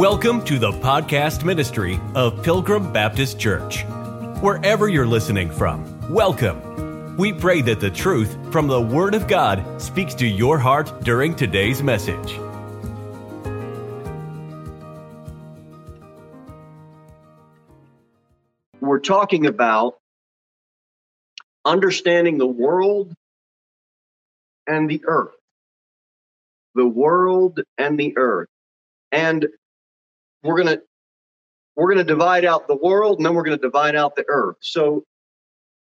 Welcome to the podcast ministry of Pilgrim Baptist Church. Wherever you're listening from, welcome. We pray that the truth from the Word of God speaks to your heart during today's message. We're talking about understanding the world and the earth. The world and the earth. And we're going to we're going to divide out the world and then we're going to divide out the earth. So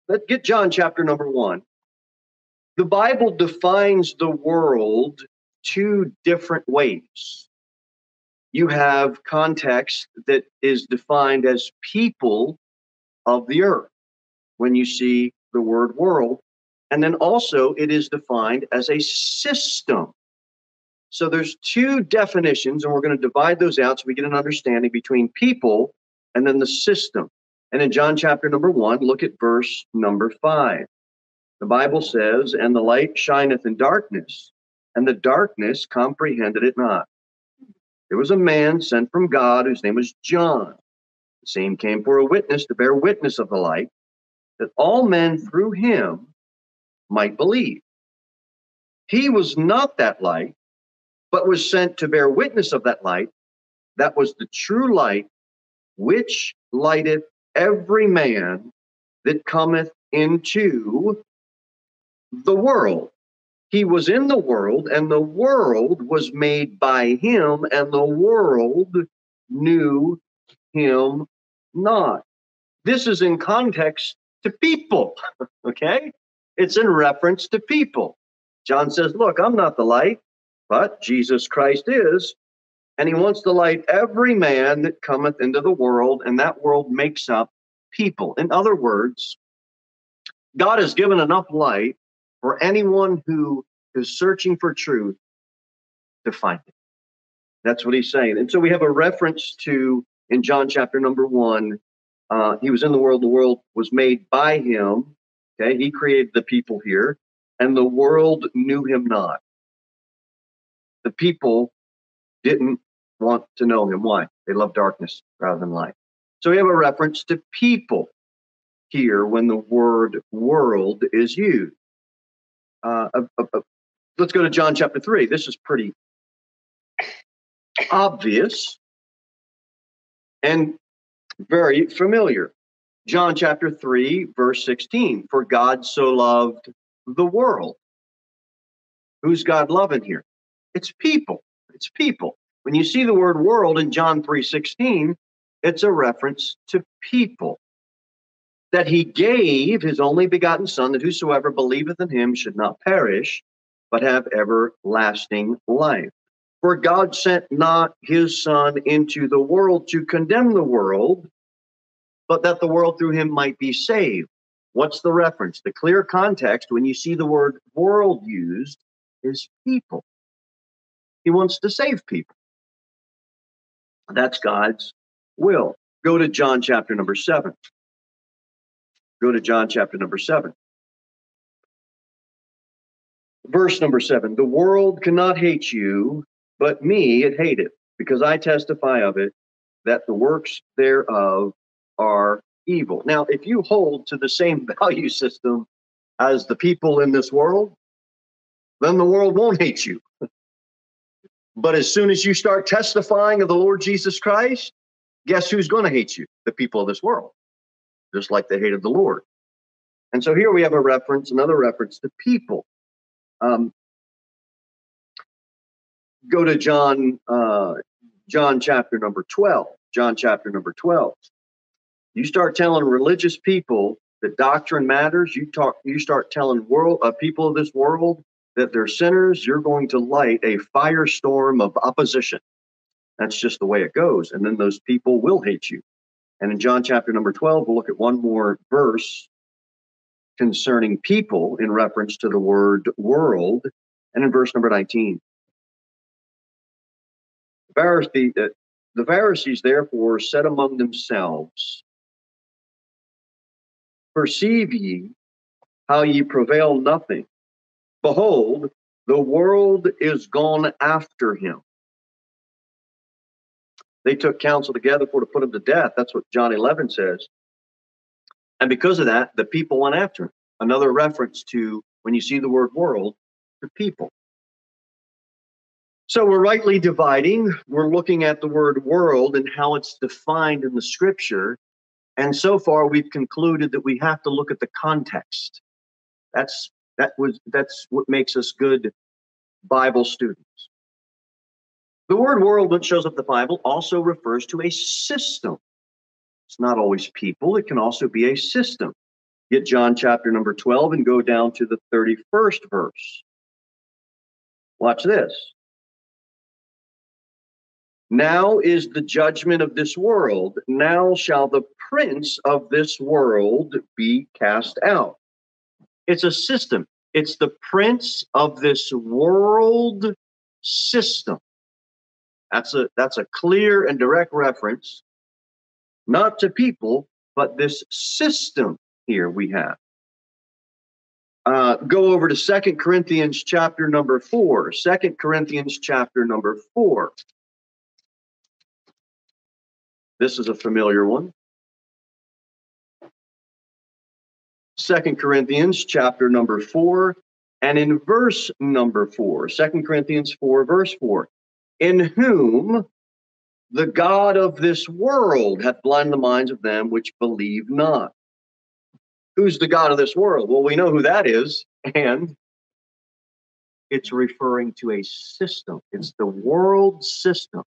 let's get John chapter number 1. The Bible defines the world two different ways. You have context that is defined as people of the earth when you see the word world. And then also it is defined as a system so there's two definitions, and we're going to divide those out so we get an understanding between people and then the system. And in John chapter number one, look at verse number five. The Bible says, And the light shineth in darkness, and the darkness comprehended it not. There was a man sent from God whose name was John. The same came for a witness to bear witness of the light, that all men through him might believe. He was not that light, but was sent to bear witness of that light. That was the true light, which lighteth every man that cometh into the world. He was in the world, and the world was made by him, and the world knew him not. This is in context to people, okay? It's in reference to people. John says, Look, I'm not the light but Jesus Christ is. And he wants to light every man that cometh into the world, and that world makes up people. In other words, God has given enough light for anyone who is searching for truth to find it. That's what he's saying. And so we have a reference to in John chapter number one. Uh, he was in the world, the world was made by him. Okay, he created the people here, and the world knew him not the people didn't want to know him. Why? They love darkness rather than light. So we have a reference to people here when the word world is used. Uh, uh, uh, uh, let's go to John chapter 3. This is pretty obvious and very familiar. John chapter 3, verse 16 For God so loved the world. Who's God loving here? It's people. It's people. When you see the word world in John 3:16, it's a reference to people. That he gave his only begotten son that whosoever believeth in him should not perish but have everlasting life. For God sent not his son into the world to condemn the world, but that the world through him might be saved. What's the reference? The clear context when you see the word world used is people. He wants to save people. That's God's will. Go to John chapter number seven. Go to John chapter number seven. Verse number seven The world cannot hate you, but me it hateth, because I testify of it that the works thereof are evil. Now, if you hold to the same value system as the people in this world, then the world won't hate you. But as soon as you start testifying of the Lord Jesus Christ, guess who's going to hate you? The people of this world, just like they hated the Lord. And so here we have a reference, another reference to people. Um, go to John, uh, John chapter number 12. John chapter number 12. You start telling religious people that doctrine matters. You talk. You start telling world uh, people of this world that they're sinners, you're going to light a firestorm of opposition. That's just the way it goes. And then those people will hate you. And in John chapter number 12, we'll look at one more verse concerning people in reference to the word world. And in verse number 19, the Pharisees, uh, the Pharisees therefore said among themselves, Perceive ye how ye prevail nothing. Behold, the world is gone after him. They took counsel together for to put him to death. That's what John 11 says. And because of that, the people went after him. Another reference to when you see the word world, the people. So we're rightly dividing. We're looking at the word world and how it's defined in the scripture. And so far, we've concluded that we have to look at the context. That's that was that's what makes us good Bible students. The word world that shows up the Bible also refers to a system. It's not always people, it can also be a system. Get John chapter number 12 and go down to the 31st verse. Watch this. Now is the judgment of this world. Now shall the prince of this world be cast out. It's a system. It's the prince of this world system. That's a that's a clear and direct reference, not to people, but this system here we have. Uh, go over to Second Corinthians chapter number four. Second Corinthians chapter number four. This is a familiar one. Second Corinthians chapter number four, and in verse number four, Second Corinthians 4, verse 4 in whom the God of this world hath blinded the minds of them which believe not. Who's the God of this world? Well, we know who that is, and it's referring to a system. It's the world system.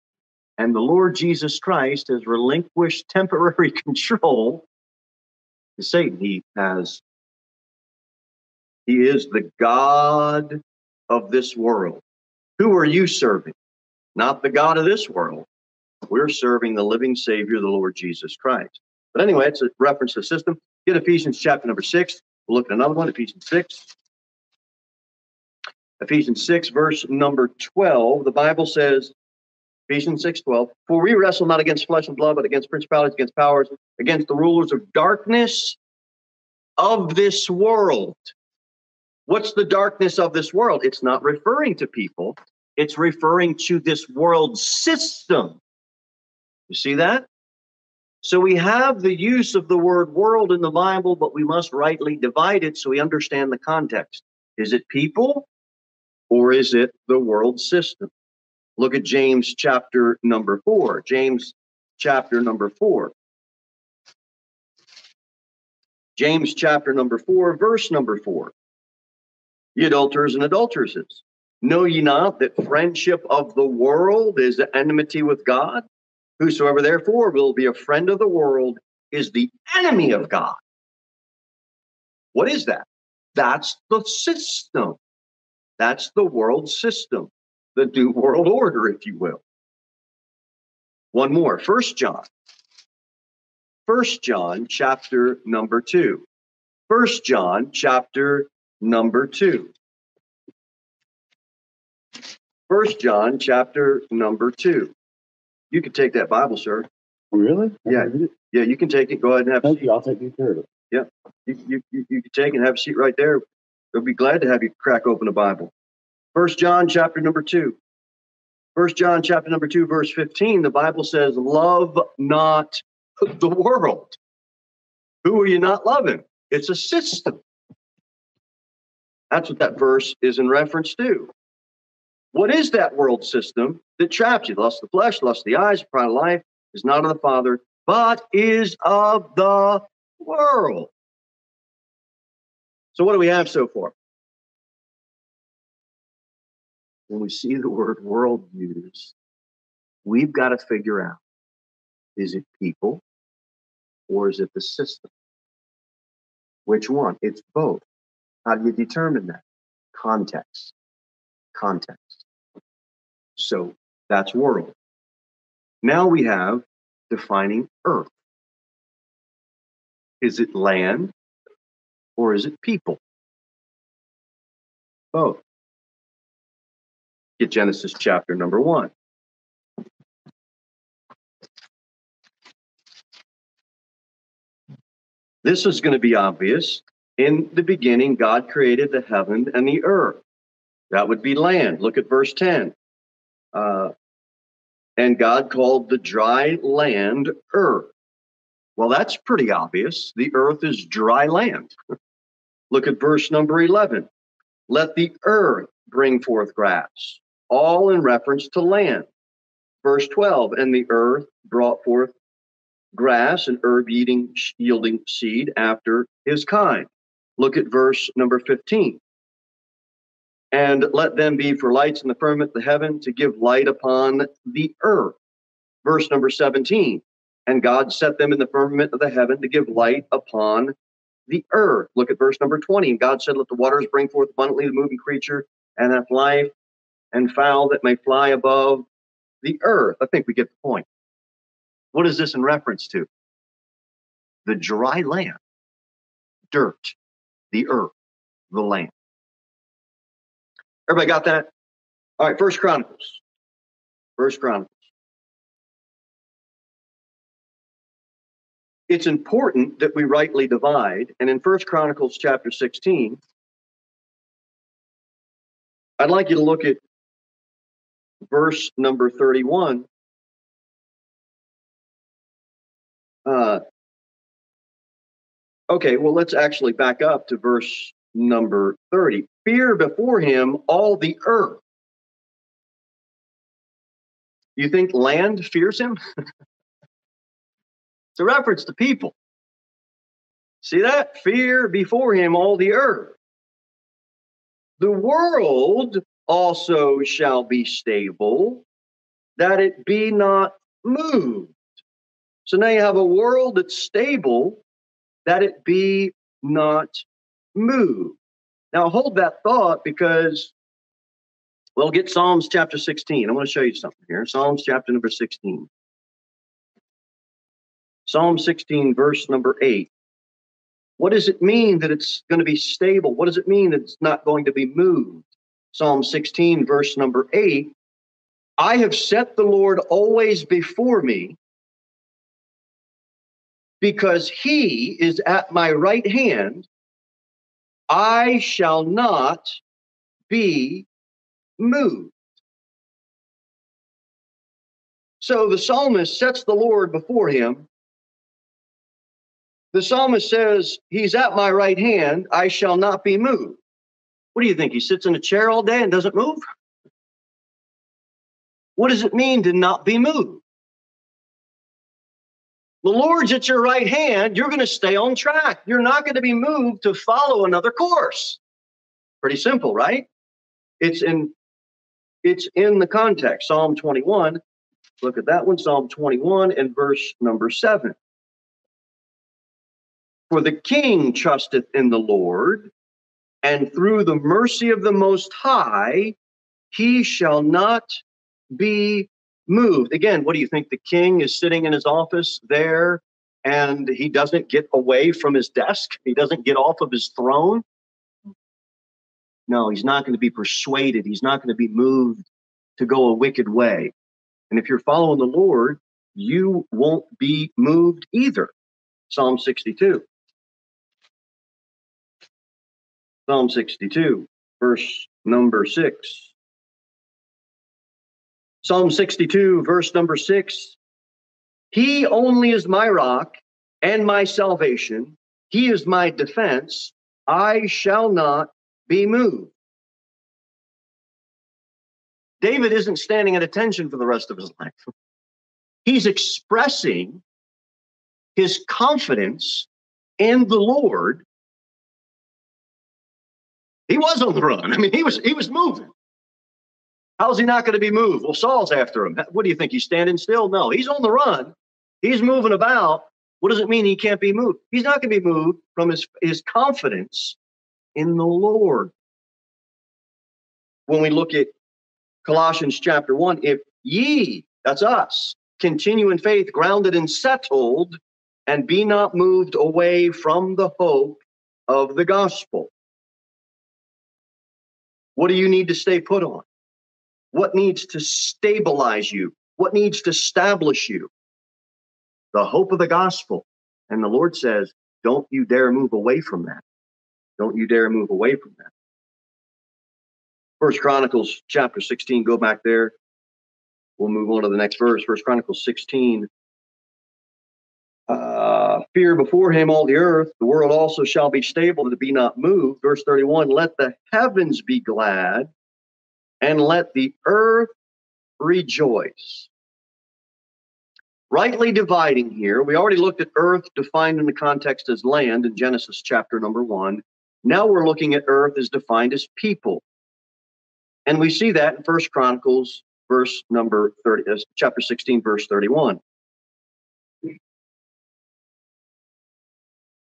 And the Lord Jesus Christ has relinquished temporary control to Satan. He has, he is the God of this world. Who are you serving? not the God of this world. We're serving the living Savior, the Lord Jesus Christ. But anyway, it's a reference to the system. Get Ephesians chapter number six. We'll look at another one, Ephesians 6. Ephesians 6, verse number 12. The Bible says, Ephesians 6 12, for we wrestle not against flesh and blood, but against principalities, against powers, against the rulers of darkness of this world. What's the darkness of this world? It's not referring to people, it's referring to this world system. You see that? So we have the use of the word world in the Bible, but we must rightly divide it so we understand the context. Is it people or is it the world system? Look at James chapter number four. James chapter number four. James chapter number four, verse number four. The adulterers and adulteresses Know ye not that friendship of the world is enmity with God? Whosoever therefore will be a friend of the world is the enemy of God. What is that? That's the system. That's the world system, the new world order, if you will. One more, First John. First John chapter number two. First John chapter number two. First John chapter number two. You can take that Bible, sir. Really? Yeah. Yeah, you can take it. Go ahead and have Thank you. I'll take good care of it. Yeah. You, you, you, you can take and have a seat right there. They'll be glad to have you crack open a Bible. First John chapter number two. First John chapter number two, verse 15, the Bible says, Love not the world. Who are you not loving? It's a system. That's what that verse is in reference to. What is that world system that traps you? Lust of the flesh, lust of the eyes, pride of life is not of the Father, but is of the world. So, what do we have so far? When we see the word world used, we've got to figure out is it people or is it the system? Which one? It's both. How do you determine that? Context. Context. So that's world. Now we have defining earth. Is it land or is it people? Both. Get Genesis chapter number one. This is going to be obvious. In the beginning, God created the heaven and the earth. That would be land. Look at verse 10. Uh, And God called the dry land earth. Well, that's pretty obvious. The earth is dry land. Look at verse number 11. Let the earth bring forth grass, all in reference to land. Verse 12, and the earth brought forth grass and herb eating, yielding seed after his kind. Look at verse number 15. And let them be for lights in the firmament of the heaven to give light upon the earth. Verse number 17. And God set them in the firmament of the heaven to give light upon the earth. Look at verse number 20. And God said, Let the waters bring forth abundantly the moving creature and have life and fowl that may fly above the earth. I think we get the point. What is this in reference to? The dry land, dirt, the earth, the land. Everybody got that? All right, First Chronicles. First Chronicles. It's important that we rightly divide, and in First Chronicles chapter 16, I'd like you to look at verse number 31. Uh, okay, well, let's actually back up to verse number 30. Fear before him all the earth. You think land fears him? it's a reference to people. See that? Fear before him all the earth. The world also shall be stable, that it be not moved. So now you have a world that's stable, that it be not moved. Now hold that thought because we'll get Psalms chapter 16. I want to show you something here. Psalms chapter number 16. Psalm 16, verse number 8. What does it mean that it's going to be stable? What does it mean that it's not going to be moved? Psalm 16, verse number 8 I have set the Lord always before me because he is at my right hand. I shall not be moved. So the psalmist sets the Lord before him. The psalmist says, He's at my right hand, I shall not be moved. What do you think? He sits in a chair all day and doesn't move? What does it mean to not be moved? The Lord's at your right hand. You're going to stay on track. You're not going to be moved to follow another course. Pretty simple, right? It's in it's in the context. Psalm 21. Look at that one, Psalm 21 and verse number 7. For the king trusteth in the Lord, and through the mercy of the Most High, he shall not be moved. Again, what do you think? The king is sitting in his office there and he doesn't get away from his desk, he doesn't get off of his throne. No, he's not going to be persuaded, he's not going to be moved to go a wicked way. And if you're following the Lord, you won't be moved either. Psalm 62. Psalm 62, verse number 6. Psalm 62, verse number 6. He only is my rock and my salvation. He is my defense. I shall not be moved. David isn't standing at attention for the rest of his life. He's expressing his confidence in the Lord he was on the run. I mean, he was he was moving. How's he not going to be moved? Well, Saul's after him. What do you think? He's standing still? No, he's on the run. He's moving about. What does it mean he can't be moved? He's not going to be moved from his, his confidence in the Lord. When we look at Colossians chapter 1, if ye, that's us, continue in faith, grounded and settled, and be not moved away from the hope of the gospel. What do you need to stay put on? What needs to stabilize you? What needs to establish you? The hope of the gospel. And the Lord says, don't you dare move away from that. Don't you dare move away from that. First Chronicles chapter 16, go back there. We'll move on to the next verse, First Chronicles 16. Fear before him all the earth, the world also shall be stable and be not moved. Verse 31 Let the heavens be glad, and let the earth rejoice. Rightly dividing here, we already looked at earth defined in the context as land in Genesis chapter number one. Now we're looking at earth as defined as people. And we see that in First Chronicles, verse number 30, uh, chapter 16, verse 31.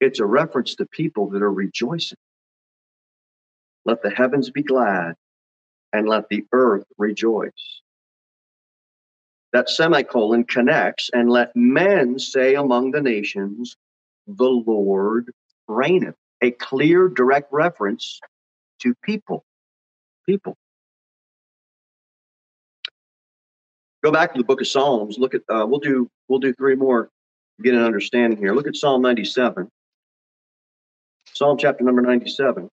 It's a reference to people that are rejoicing. Let the heavens be glad and let the earth rejoice. That semicolon connects, and let men say among the nations, the Lord reigneth. A clear, direct reference to people. People. Go back to the book of Psalms. Look at uh, we'll do we'll do three more to get an understanding here. Look at Psalm 97. Psalm chapter number 97.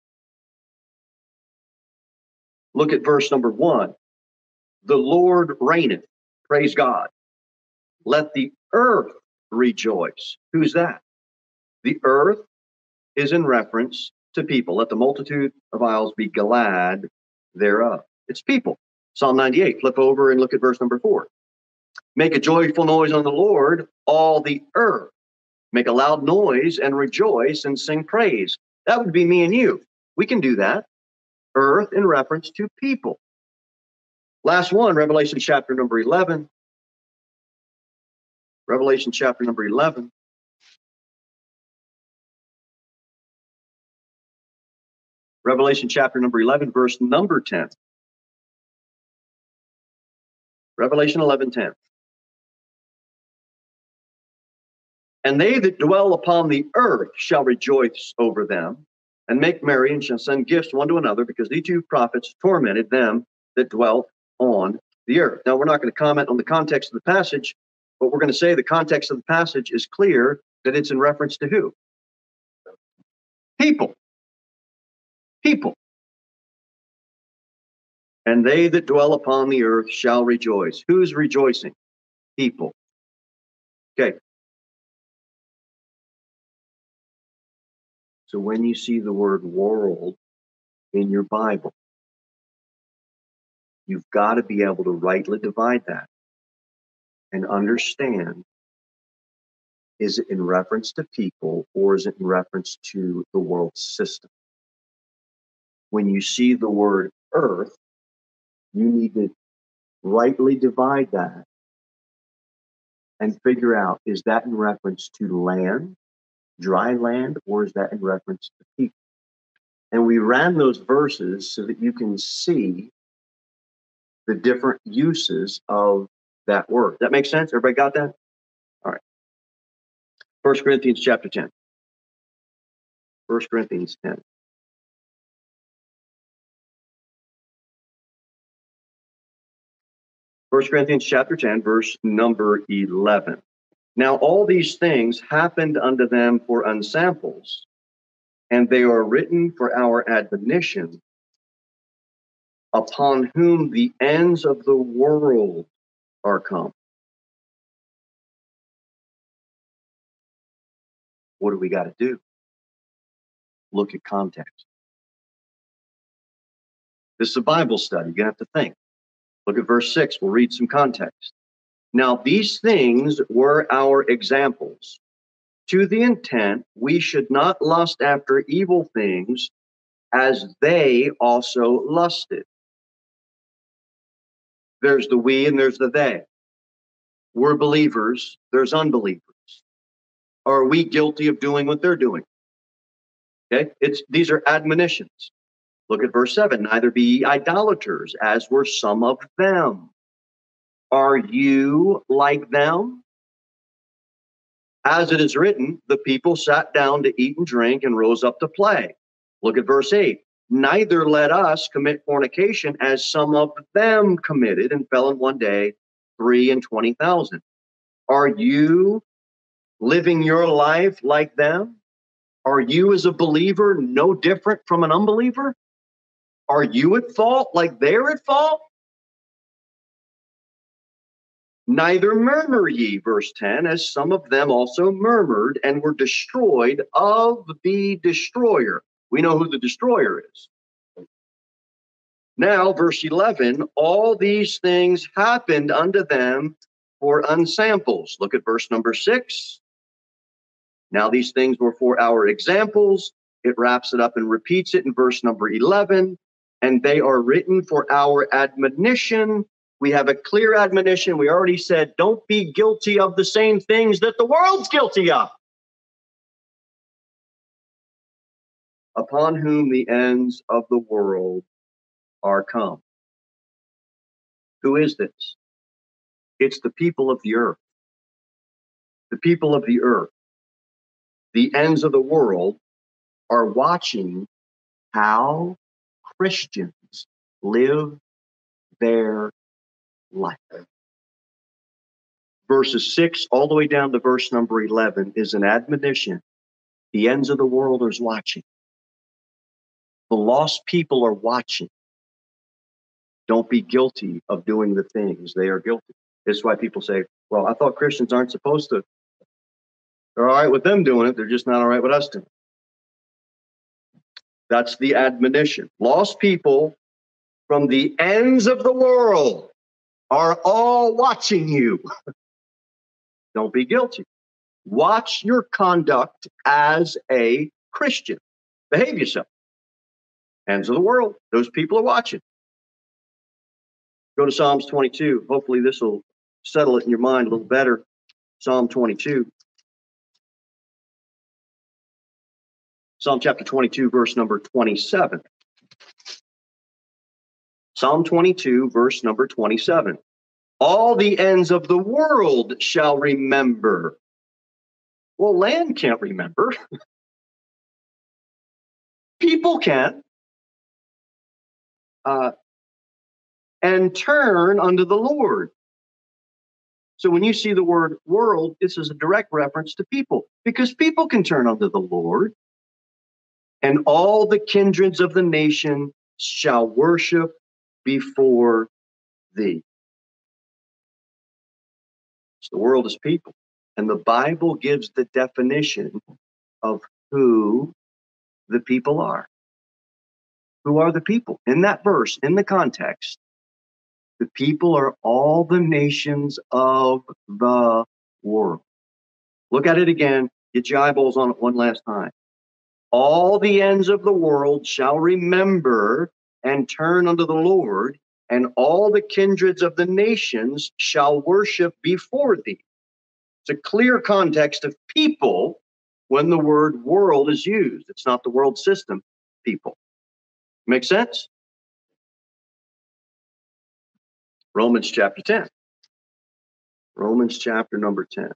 Look at verse number one. The Lord reigneth. Praise God. Let the earth rejoice. Who's that? The earth is in reference to people. Let the multitude of isles be glad thereof. It's people. Psalm 98. Flip over and look at verse number four. Make a joyful noise on the Lord, all the earth. Make a loud noise and rejoice and sing praise. That would be me and you. We can do that. Earth in reference to people. Last one, Revelation chapter number 11. Revelation chapter number 11. Revelation chapter number 11, verse number 10. Revelation 11 10. And they that dwell upon the earth shall rejoice over them, and make merry, and shall send gifts one to another, because these two prophets tormented them that dwelt on the earth. Now, we're not going to comment on the context of the passage, but we're going to say the context of the passage is clear that it's in reference to who? People. People and they that dwell upon the earth shall rejoice. Who's rejoicing? People. Okay. So when you see the word world in your Bible, you've got to be able to rightly divide that and understand is it in reference to people or is it in reference to the world system? When you see the word earth, you need to rightly divide that and figure out is that in reference to land, dry land, or is that in reference to people? And we ran those verses so that you can see the different uses of that word. That makes sense? Everybody got that? All right. First Corinthians chapter 10. First Corinthians 10. First Corinthians chapter 10, verse number 11. Now, all these things happened unto them for ensamples, and they are written for our admonition, upon whom the ends of the world are come. What do we got to do? Look at context. This is a Bible study. You're going to have to think. Look at verse 6. We'll read some context. Now, these things were our examples, to the intent we should not lust after evil things as they also lusted. There's the we and there's the they. We're believers, there's unbelievers. Are we guilty of doing what they're doing? Okay, it's these are admonitions. Look at verse 7 neither be idolaters, as were some of them. Are you like them? As it is written, the people sat down to eat and drink and rose up to play. Look at verse 8. Neither let us commit fornication as some of them committed and fell in one day three and twenty thousand. Are you living your life like them? Are you as a believer no different from an unbeliever? Are you at fault like they're at fault? Neither murmur ye, verse 10, as some of them also murmured and were destroyed of the destroyer. We know who the destroyer is. Now, verse 11, all these things happened unto them for ensamples. Look at verse number six. Now, these things were for our examples. It wraps it up and repeats it in verse number 11. And they are written for our admonition. We have a clear admonition. We already said, don't be guilty of the same things that the world's guilty of. Upon whom the ends of the world are come. Who is this? It's the people of the earth. The people of the earth, the ends of the world, are watching how Christians live their life. Verses 6 all the way down to verse number 11 is an admonition. The ends of the world is watching. The lost people are watching. Don't be guilty of doing the things they are guilty. This is why people say, well, I thought Christians aren't supposed to. They're all right with them doing it. They're just not all right with us doing it. That's the admonition. Lost people from the ends of the world are all watching you. Don't be guilty. Watch your conduct as a Christian. Behave yourself. Ends of the world. Those people are watching. Go to Psalms 22. Hopefully, this will settle it in your mind a little better. Psalm 22. Psalm chapter 22, verse number 27. Psalm 22, verse number 27. All the ends of the world shall remember. Well, land can't remember. People can. Uh, and turn unto the Lord. So when you see the word world, this is a direct reference to people because people can turn unto the Lord and all the kindreds of the nation shall worship before thee. So the world is people. And the Bible gives the definition of who the people are. Who are the people? In that verse, in the context, the people are all the nations of the world. Look at it again. Get your eyeballs on it one last time. All the ends of the world shall remember and turn unto the Lord, and all the kindreds of the nations shall worship before thee. It's a clear context of people when the word world is used. It's not the world system, people. Make sense? Romans chapter 10. Romans chapter number 10.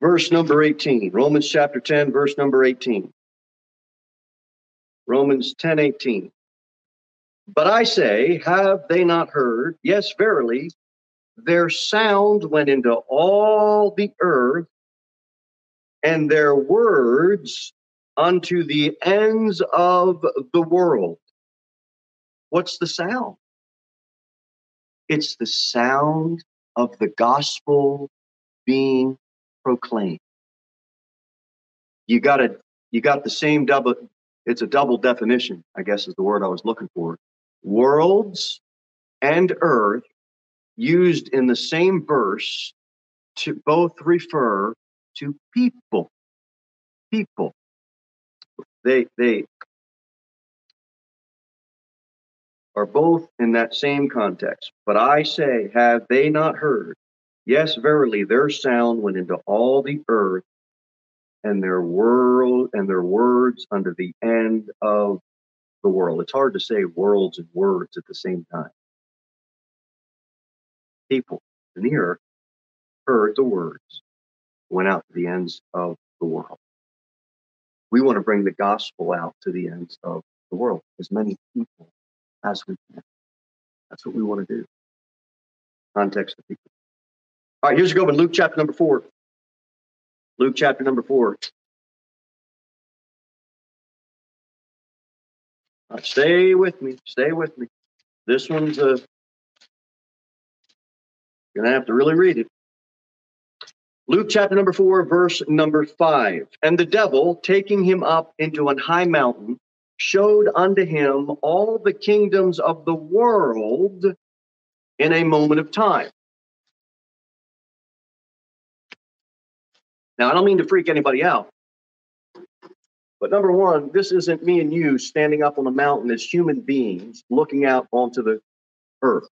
Verse number 18. Romans chapter 10, verse number 18. Romans 10 18. But I say, have they not heard? Yes, verily, their sound went into all the earth, and their words unto the ends of the world. What's the sound? It's the sound of the gospel being proclaimed. You got it. You got the same double. It's a double definition, I guess is the word I was looking for. Worlds and earth used in the same verse to both refer to people. People. They they are both in that same context. But I say, have they not heard? Yes, verily, their sound went into all the earth, and their world and their words unto the end of the world. It's hard to say worlds and words at the same time. People in the earth heard the words, went out to the ends of the world. We want to bring the gospel out to the ends of the world, as many people as we can. That's what we want to do. Context of people. All right, here's a go with Luke chapter number four. Luke chapter number four. Right, stay with me. Stay with me. This one's uh, a going to have to really read it. Luke chapter number 4, verse number 5. And the devil, taking him up into an high mountain, showed unto him all the kingdoms of the world in a moment of time. Now, I don't mean to freak anybody out, but number one, this isn't me and you standing up on a mountain as human beings looking out onto the earth.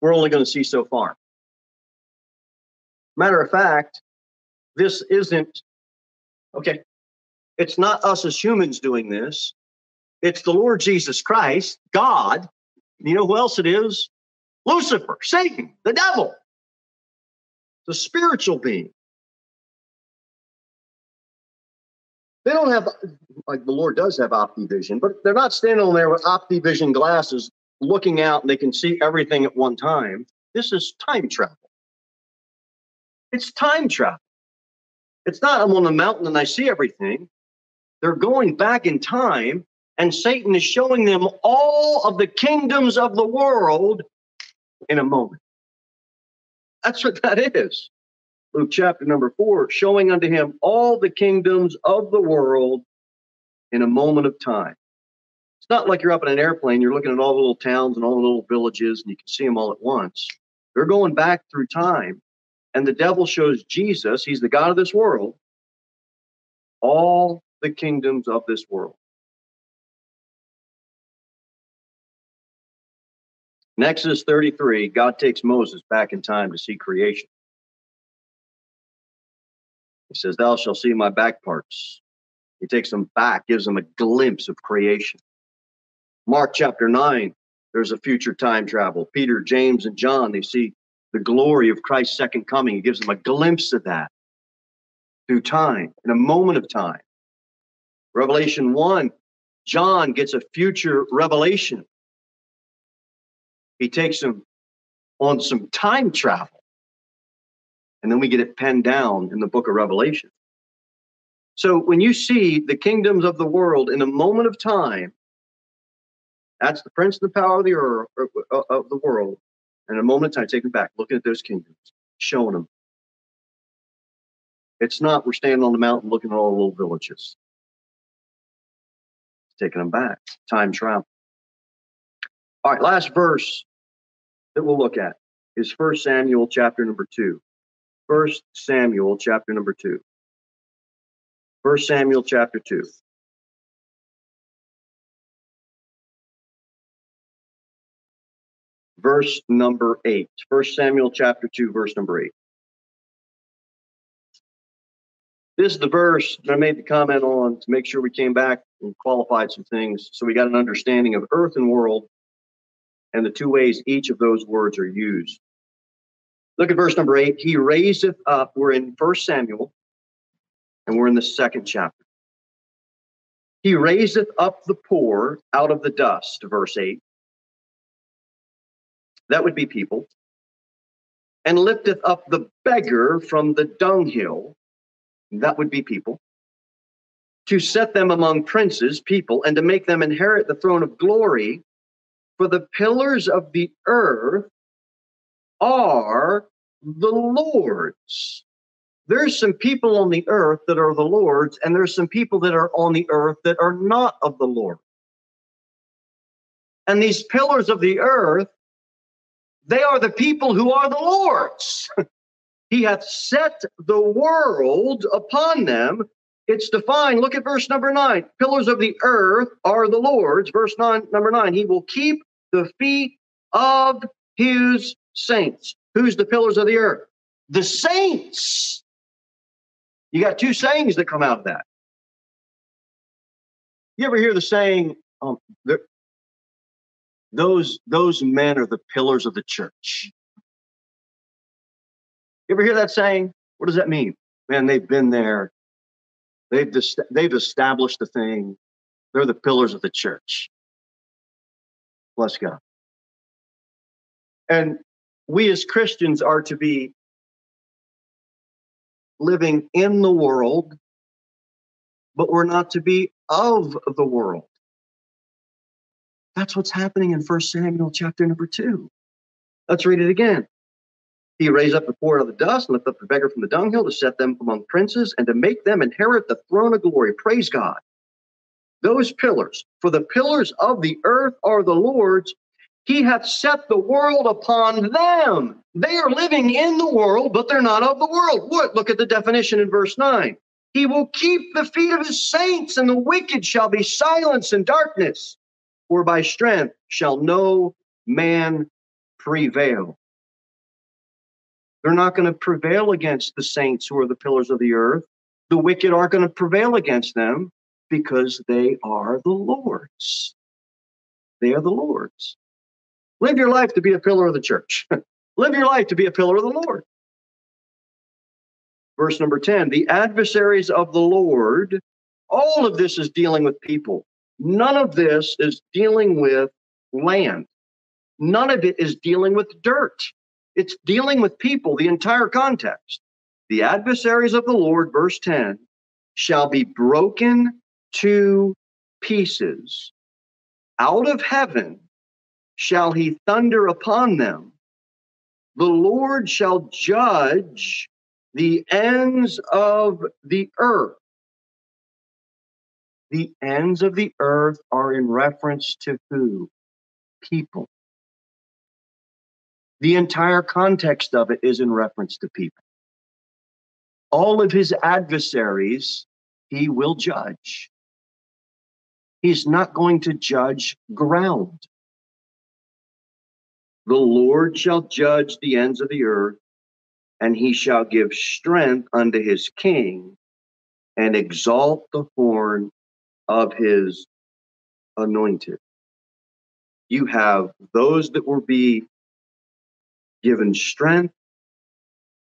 We're only going to see so far. Matter of fact, this isn't, okay, it's not us as humans doing this. It's the Lord Jesus Christ, God. You know who else it is? Lucifer, Satan, the devil, the spiritual being. They don't have, like the Lord does have optivision, but they're not standing on there with optivision glasses looking out and they can see everything at one time. This is time travel. It's time travel. It's not I'm on the mountain and I see everything. They're going back in time, and Satan is showing them all of the kingdoms of the world in a moment. That's what that is. Luke chapter number four, showing unto him all the kingdoms of the world in a moment of time. It's not like you're up in an airplane, you're looking at all the little towns and all the little villages, and you can see them all at once. They're going back through time, and the devil shows Jesus, he's the God of this world, all the kingdoms of this world. In Exodus 33, God takes Moses back in time to see creation. He says, Thou shalt see my back parts. He takes them back, gives them a glimpse of creation. Mark chapter 9, there's a future time travel. Peter, James, and John, they see the glory of Christ's second coming. He gives them a glimpse of that through time, in a moment of time. Revelation 1, John gets a future revelation. He takes them on some time travel. And then we get it penned down in the book of Revelation. So when you see the kingdoms of the world in a moment of time, that's the prince of the power of the earth, uh, of the world. And in a moment of time, take them back, looking at those kingdoms, showing them. It's not we're standing on the mountain looking at all the little villages taking them back. Time travel. All right, last verse that we'll look at is First Samuel chapter number 2. First Samuel chapter number 2. First Samuel chapter 2. Verse number 8. First Samuel chapter 2, verse number 8. This is the verse that I made the comment on to make sure we came back and qualified some things so we got an understanding of earth and world and the two ways each of those words are used. Look at verse number eight. He raiseth up, we're in First Samuel, and we're in the second chapter. He raiseth up the poor out of the dust, verse 8. That would be people. And lifteth up the beggar from the dunghill, that would be people, to set them among princes, people, and to make them inherit the throne of glory. For the pillars of the earth are the Lord's. There's some people on the earth that are the Lord's, and there's some people that are on the earth that are not of the Lord. And these pillars of the earth, they are the people who are the Lord's. He hath set the world upon them. It's defined. Look at verse number nine. Pillars of the earth are the Lord's. Verse nine, number nine. He will keep the feet of his saints. Who's the pillars of the earth? The saints. You got two sayings that come out of that. You ever hear the saying, um, those, those men are the pillars of the church? You ever hear that saying? What does that mean? Man, they've been there. They've they've established the thing. They're the pillars of the church. Bless God. And we as Christians are to be living in the world, but we're not to be of the world. That's what's happening in First Samuel chapter number two. Let's read it again. He raised up the poor out of the dust and lift up the beggar from the dunghill to set them among princes and to make them inherit the throne of glory. Praise God. Those pillars, for the pillars of the earth are the Lord's. He hath set the world upon them. They are living in the world, but they're not of the world. What? Look at the definition in verse 9. He will keep the feet of his saints, and the wicked shall be silence and darkness. For by strength shall no man prevail. They're not going to prevail against the saints who are the pillars of the earth. The wicked aren't going to prevail against them because they are the Lord's. They are the Lord's. Live your life to be a pillar of the church. Live your life to be a pillar of the Lord. Verse number 10 the adversaries of the Lord, all of this is dealing with people. None of this is dealing with land. None of it is dealing with dirt. It's dealing with people, the entire context. The adversaries of the Lord, verse 10, shall be broken to pieces. Out of heaven shall he thunder upon them. The Lord shall judge the ends of the earth. The ends of the earth are in reference to who? People. The entire context of it is in reference to people. All of his adversaries, he will judge. He's not going to judge ground. The Lord shall judge the ends of the earth, and he shall give strength unto his king and exalt the horn of his anointed. You have those that will be given strength,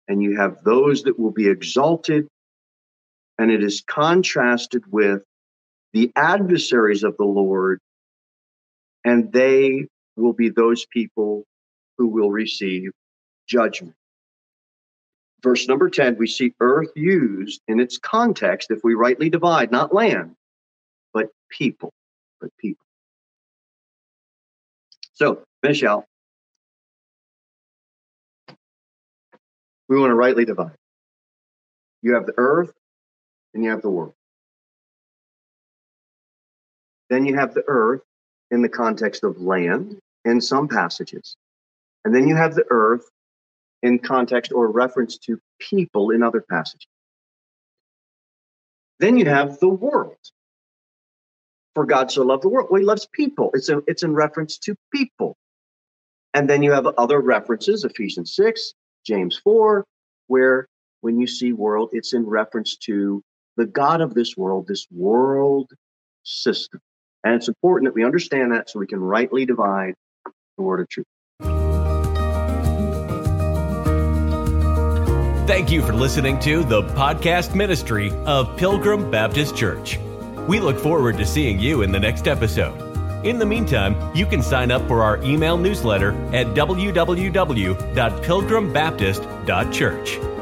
and you have those that will be exalted. And it is contrasted with the adversaries of the Lord, and they will be those people who will receive judgment. Verse number 10, we see earth used in its context, if we rightly divide, not land, but people, but people. So, Michelle, we want to rightly divide. You have the earth and you have the world. Then you have the earth in the context of land in some passages. And then you have the earth in context or reference to people in other passages. Then you have the world. For God so loved the world. Well, he loves people. It's, a, it's in reference to people. And then you have other references, Ephesians 6, James 4, where when you see world, it's in reference to the God of this world, this world system. And it's important that we understand that so we can rightly divide the word of truth. Thank you for listening to the podcast ministry of Pilgrim Baptist Church. We look forward to seeing you in the next episode. In the meantime, you can sign up for our email newsletter at www.pilgrimbaptist.church.